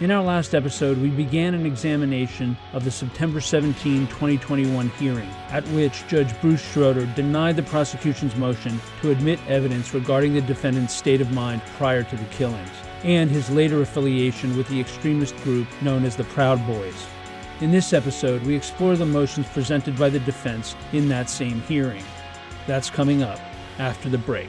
In our last episode, we began an examination of the September 17, 2021 hearing, at which Judge Bruce Schroeder denied the prosecution's motion to admit evidence regarding the defendant's state of mind prior to the killings, and his later affiliation with the extremist group known as the Proud Boys. In this episode, we explore the motions presented by the defense in that same hearing. That's coming up after the break.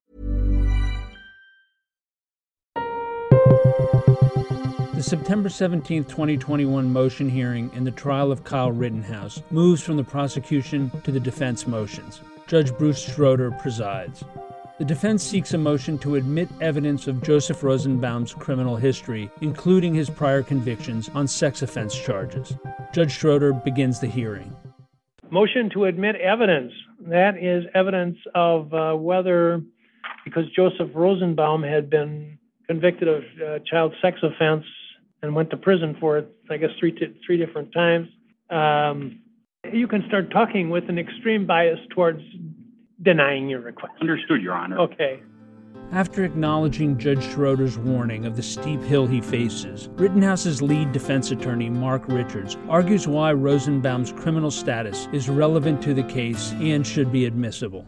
The September 17, 2021 motion hearing in the trial of Kyle Rittenhouse moves from the prosecution to the defense motions. Judge Bruce Schroeder presides. The defense seeks a motion to admit evidence of Joseph Rosenbaum's criminal history, including his prior convictions on sex offense charges. Judge Schroeder begins the hearing. Motion to admit evidence. That is evidence of uh, whether, because Joseph Rosenbaum had been convicted of uh, child sex offense and went to prison for it, I guess, three, t- three different times. Um, you can start talking with an extreme bias towards denying your request. Understood, Your Honor. Okay. After acknowledging Judge Schroeder's warning of the steep hill he faces, Rittenhouse's lead defense attorney, Mark Richards, argues why Rosenbaum's criminal status is relevant to the case and should be admissible.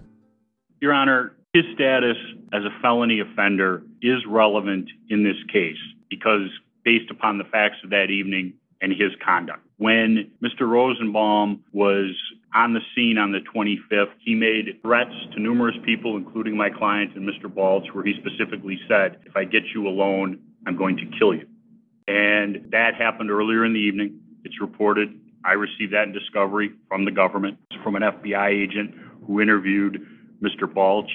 Your Honor, his status as a felony offender is relevant in this case because based upon the facts of that evening and his conduct. When Mr. Rosenbaum was on the scene on the 25th, he made threats to numerous people, including my client and Mr. Balch, where he specifically said, If I get you alone, I'm going to kill you. And that happened earlier in the evening. It's reported. I received that in discovery from the government, from an FBI agent who interviewed Mr. Balch.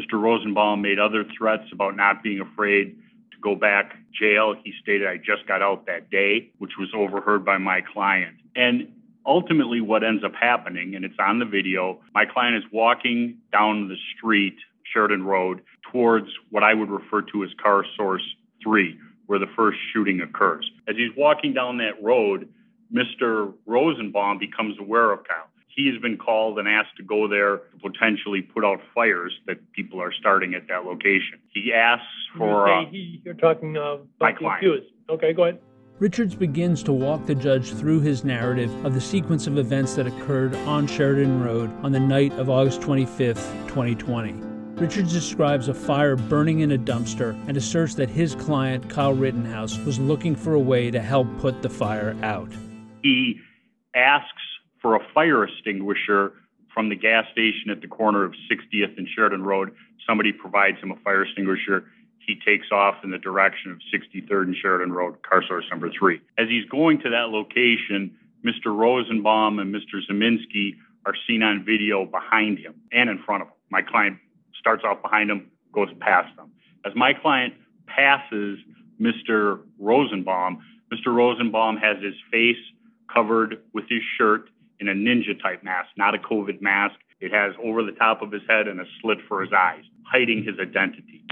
Mr. Rosenbaum made other threats about not being afraid go back jail. He stated, I just got out that day, which was overheard by my client. And ultimately, what ends up happening, and it's on the video, my client is walking down the street, Sheridan Road, towards what I would refer to as car source three, where the first shooting occurs. As he's walking down that road, Mr. Rosenbaum becomes aware of Kyle. He has been called and asked to go there to potentially put out fires that people are starting at that location. He asks for. You Uh, say he, you're talking uh, my about client. accused. Okay, go ahead. Richards begins to walk the judge through his narrative of the sequence of events that occurred on Sheridan Road on the night of August 25th, 2020. Richards describes a fire burning in a dumpster and asserts that his client, Kyle Rittenhouse, was looking for a way to help put the fire out. he asks for a fire extinguisher from the gas station at the corner of 60th and Sheridan Road. Somebody provides him a fire extinguisher. He takes off in the direction of 63rd and Sheridan Road, car source number three. As he's going to that location, Mr. Rosenbaum and Mr. Ziminski are seen on video behind him and in front of him. My client starts off behind him, goes past them. As my client passes Mr. Rosenbaum, Mr. Rosenbaum has his face covered with his shirt in a ninja type mask, not a COVID mask. It has over the top of his head and a slit for his eyes, hiding his identity.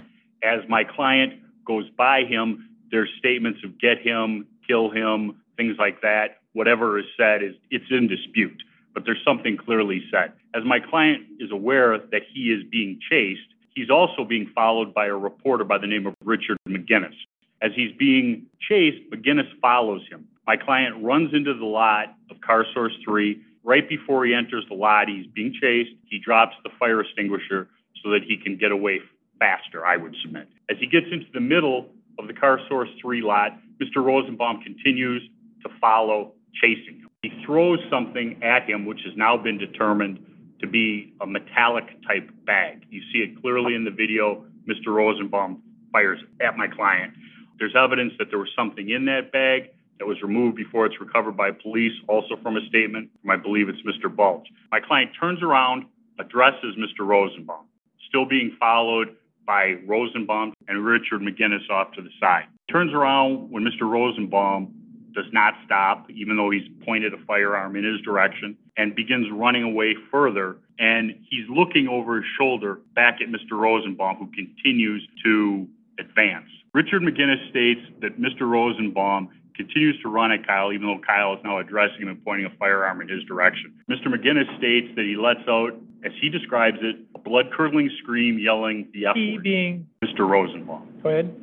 As my client goes by him, there's statements of get him, kill him, things like that. Whatever is said is it's in dispute, but there's something clearly said. As my client is aware that he is being chased, he's also being followed by a reporter by the name of Richard McGinnis. As he's being chased, McGinnis follows him. My client runs into the lot of Car Source 3. Right before he enters the lot, he's being chased. He drops the fire extinguisher so that he can get away faster, I would submit. As he gets into the middle of the Car Source 3 lot, Mr. Rosenbaum continues to follow, chasing him. He throws something at him, which has now been determined to be a metallic type bag. You see it clearly in the video. Mr. Rosenbaum fires at my client. There's evidence that there was something in that bag that was removed before it's recovered by police, also from a statement from, I believe it's Mr. Balch. My client turns around, addresses Mr. Rosenbaum, still being followed by Rosenbaum and Richard McGinnis off to the side. Turns around when Mr. Rosenbaum does not stop, even though he's pointed a firearm in his direction, and begins running away further. And he's looking over his shoulder back at Mr. Rosenbaum, who continues to advance. Richard McGinnis states that Mr. Rosenbaum continues to run at Kyle, even though Kyle is now addressing him and pointing a firearm in his direction. Mr. McGinnis states that he lets out, as he describes it, a blood curdling scream yelling the F He word. being, Mr. Rosenbaum. go ahead.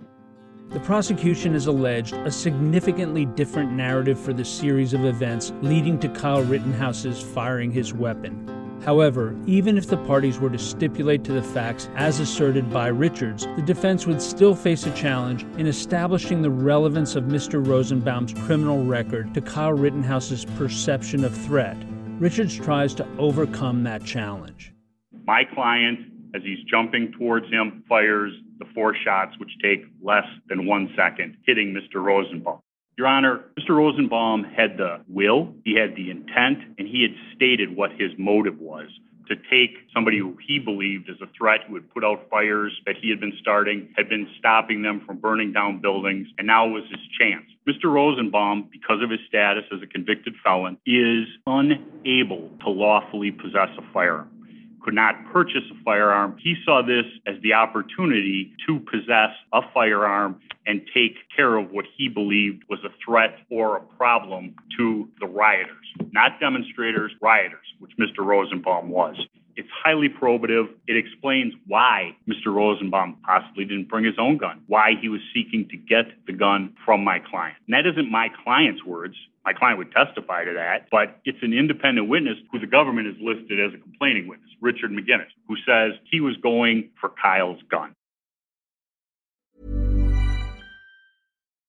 The prosecution has alleged a significantly different narrative for the series of events leading to Kyle Rittenhouse's firing his weapon. However, even if the parties were to stipulate to the facts as asserted by Richards, the defense would still face a challenge in establishing the relevance of Mr. Rosenbaum's criminal record to Kyle Rittenhouse's perception of threat. Richards tries to overcome that challenge. My client, as he's jumping towards him, fires the four shots, which take less than one second, hitting Mr. Rosenbaum. Your Honor, Mr. Rosenbaum had the will, he had the intent, and he had stated what his motive was to take somebody who he believed as a threat who had put out fires that he had been starting, had been stopping them from burning down buildings, and now was his chance. Mr. Rosenbaum, because of his status as a convicted felon, is unable to lawfully possess a firearm could not purchase a firearm. He saw this as the opportunity to possess a firearm and take care of what he believed was a threat or a problem to the rioters, not demonstrators, rioters, which Mr. Rosenbaum was. It's highly probative. It explains why Mr. Rosenbaum possibly didn't bring his own gun, why he was seeking to get the gun from my client. And that isn't my client's words. My client would testify to that, but it's an independent witness who the government has listed as a complaining witness, Richard McGinnis, who says he was going for Kyle's gun.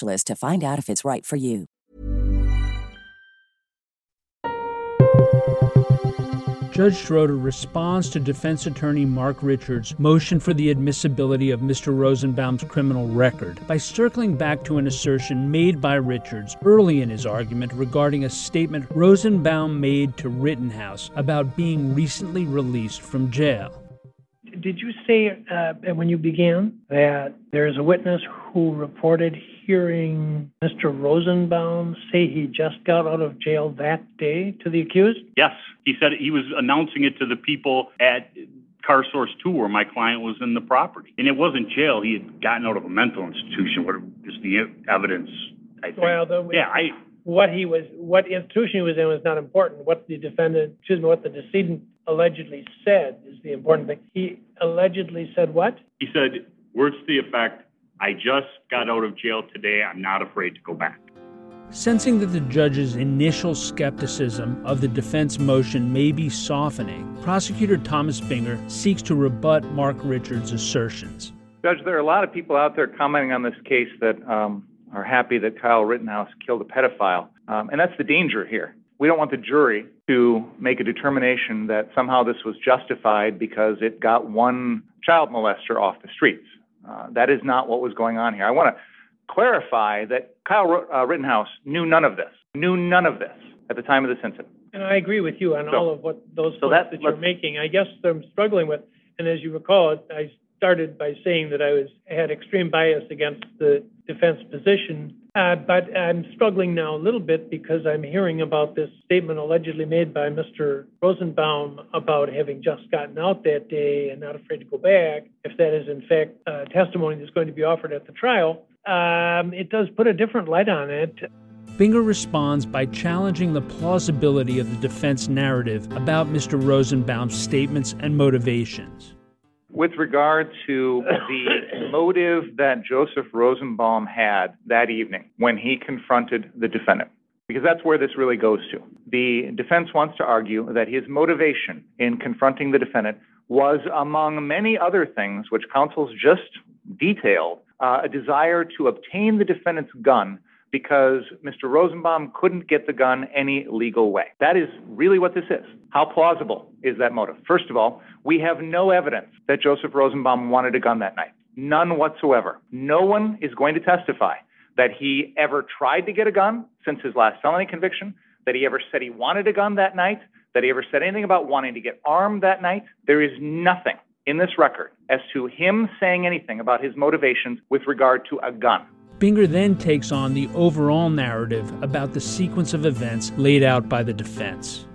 to find out if it's right for you. Judge Schroeder responds to defense attorney Mark Richards' motion for the admissibility of Mr. Rosenbaum's criminal record by circling back to an assertion made by Richards early in his argument regarding a statement Rosenbaum made to Rittenhouse about being recently released from jail. Did you say uh, when you began that there is a witness who reported hearing Mr. Rosenbaum say he just got out of jail that day to the accused? Yes, he said he was announcing it to the people at Car Source 2 where my client was in the property. And it wasn't jail. He had gotten out of a mental institution. What is the evidence, I think. Well, the, yeah, I, what he was, what institution he was in was not important. What the defendant, excuse me, what the decedent allegedly said is the important thing. He allegedly said what? he said, words to the effect, I just got out of jail today. I'm not afraid to go back. Sensing that the judge's initial skepticism of the defense motion may be softening, prosecutor Thomas Binger seeks to rebut Mark Richards' assertions. Judge, there are a lot of people out there commenting on this case that um, are happy that Kyle Rittenhouse killed a pedophile. Um, and that's the danger here. We don't want the jury to make a determination that somehow this was justified because it got one child molester off the streets. Uh, that is not what was going on here. I want to clarify that Kyle uh, Rittenhouse knew none of this, knew none of this at the time of this incident. And I agree with you on So- all of what those so points that- that you're making. I guess I'm struggling with, and as you recall, I started by saying that I was had extreme bias against the defense position. Uh, but I'm struggling now a little bit because I'm hearing about this statement allegedly made by Mr. Rosenbaum about having just gotten out that day and not afraid to go back. If that is in fact uh, testimony that's going to be offered at the trial, um, it does put a different light on it. Binger responds by challenging the plausibility of the defense narrative about Mr. Rosenbaum's statements and motivations. With regard to the motive that Joseph Rosenbaum had that evening when he confronted the defendant, because that's where this really goes to. The defense wants to argue that his motivation in confronting the defendant was, among many other things, which counsels just detailed, uh, a desire to obtain the defendant's gun because Mr. Rosenbaum couldn't get the gun any legal way. That is really what this is. How plausible is that motive? First of all, we have no evidence that Joseph Rosenbaum wanted a gun that night. None whatsoever. No one is going to testify that he ever tried to get a gun since his last felony conviction, that he ever said he wanted a gun that night, that he ever said anything about wanting to get armed that night. There is nothing in this record as to him saying anything about his motivations with regard to a gun. Binger then takes on the overall narrative about the sequence of events laid out by the defense.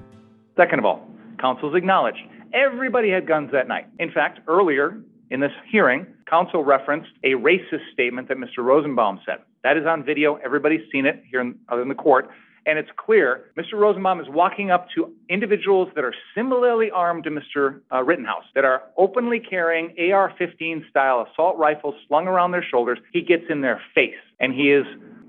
Second of all, counsels acknowledged everybody had guns that night. In fact, earlier in this hearing, counsel referenced a racist statement that Mr. Rosenbaum said. That is on video. Everybody's seen it here in, in the court. And it's clear Mr. Rosenbaum is walking up to individuals that are similarly armed to Mr. Uh, Rittenhouse, that are openly carrying AR 15 style assault rifles slung around their shoulders. He gets in their face and he is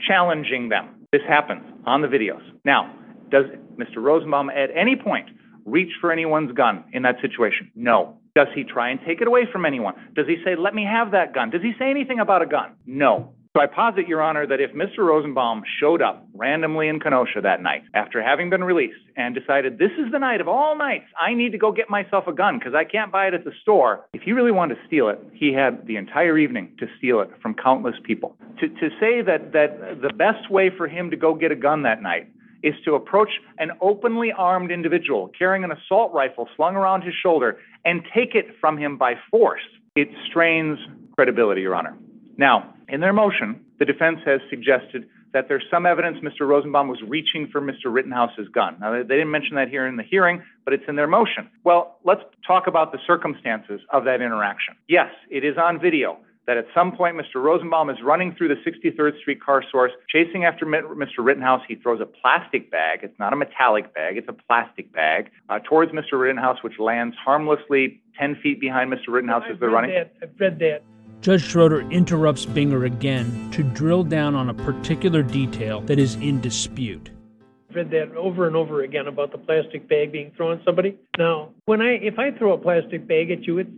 challenging them. This happens on the videos. Now, does Mr. Rosenbaum at any point reach for anyone's gun in that situation? No. Does he try and take it away from anyone? Does he say, let me have that gun? Does he say anything about a gun? No. So I posit, Your Honor, that if Mr. Rosenbaum showed up randomly in Kenosha that night after having been released and decided, this is the night of all nights, I need to go get myself a gun because I can't buy it at the store, if he really wanted to steal it, he had the entire evening to steal it from countless people. To, to say that, that the best way for him to go get a gun that night is to approach an openly armed individual carrying an assault rifle slung around his shoulder and take it from him by force, it strains credibility, Your Honor. Now, in their motion, the defense has suggested that there's some evidence Mr. Rosenbaum was reaching for Mr. Rittenhouse's gun. Now, they didn't mention that here in the hearing, but it's in their motion. Well, let's talk about the circumstances of that interaction. Yes, it is on video that at some point Mr. Rosenbaum is running through the 63rd Street car source, chasing after Mr. Rittenhouse. He throws a plastic bag. It's not a metallic bag, it's a plastic bag uh, towards Mr. Rittenhouse, which lands harmlessly 10 feet behind Mr. Rittenhouse as they're running. that. I've read that. Judge Schroeder interrupts Binger again to drill down on a particular detail that is in dispute. I've read that over and over again about the plastic bag being thrown at somebody. Now, when I if I throw a plastic bag at you, it,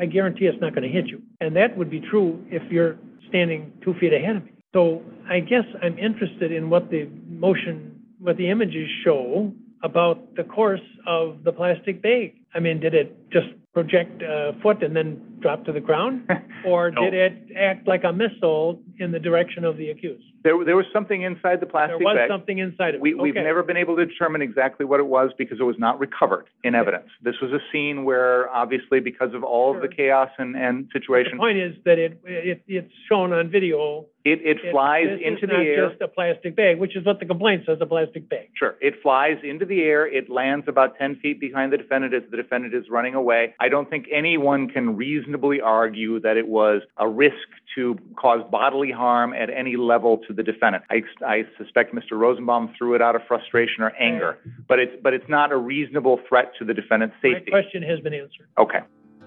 I guarantee it's not going to hit you, and that would be true if you're standing two feet ahead of me. So I guess I'm interested in what the motion, what the images show about the course of the plastic bag. I mean, did it just project a foot and then drop to the ground, or No. did it act like a missile in the direction of the accused? There, there was something inside the plastic bag. There plastic was bag. something inside of it. We, we've Okay. never been able to determine exactly what it was because it was not recovered in evidence. This was a scene where, obviously, because of all of the chaos and, and The situation, point is that it, it it's shown on video. it, it flies this into the not air. just a plastic bag, which is what the complaint says, a plastic bag. Sure. It flies into the air. It lands about 10 feet behind the defendant as the defendant is running away. I don't think anyone can reasonably argue that it was a risk to cause bodily harm at any level to the defendant. I, I suspect Mr. Rosenbaum threw it out of frustration or anger, but it's, but it's not a reasonable threat to the defendant's My safety. question has been answered. Okay.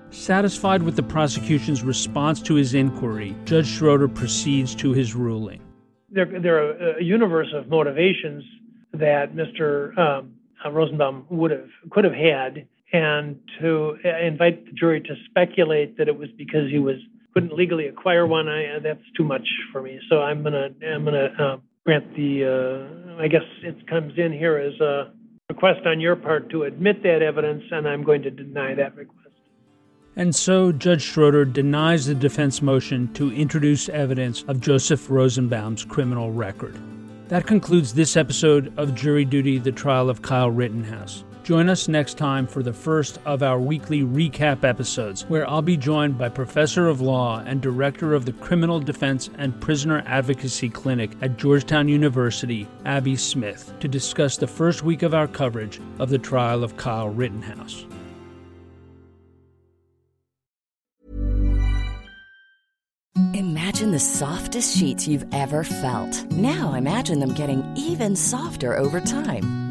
Satisfied with the prosecution's response to his inquiry, Judge Schroeder proceeds to his ruling. There, there are a universe of motivations that Mr. Um, uh, Rosenbaum would have, could have had, and to uh, invite the jury to speculate that it was because he was couldn't legally acquire one, I, uh, that's too much for me. So I'm gonna, I'm gonna uh, grant the, uh, I guess it comes in here as a request on your part to admit that evidence, and I'm going to deny that request. And so Judge Schroeder denies the defense motion to introduce evidence of Joseph Rosenbaum's criminal record. That concludes this episode of Jury Duty The Trial of Kyle Rittenhouse. Join us next time for the first of our weekly recap episodes, where I'll be joined by Professor of Law and Director of the Criminal Defense and Prisoner Advocacy Clinic at Georgetown University, Abby Smith, to discuss the first week of our coverage of the trial of Kyle Rittenhouse. Imagine the softest sheets you've ever felt. Now imagine them getting even softer over time.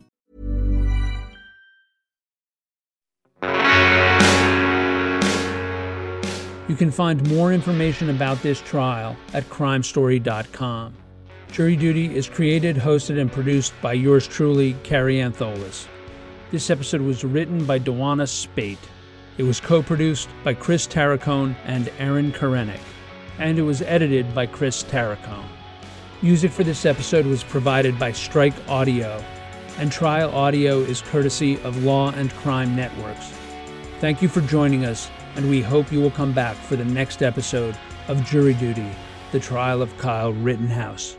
You can find more information about this trial at crimestory.com. Jury Duty is created, hosted, and produced by yours truly, Carrie Antholis. This episode was written by Dewana Spate. It was co produced by Chris Tarracone and Aaron Karenik, and it was edited by Chris Tarracone. Music for this episode was provided by Strike Audio, and Trial Audio is courtesy of Law and Crime Networks. Thank you for joining us, and we hope you will come back for the next episode of Jury Duty The Trial of Kyle Rittenhouse.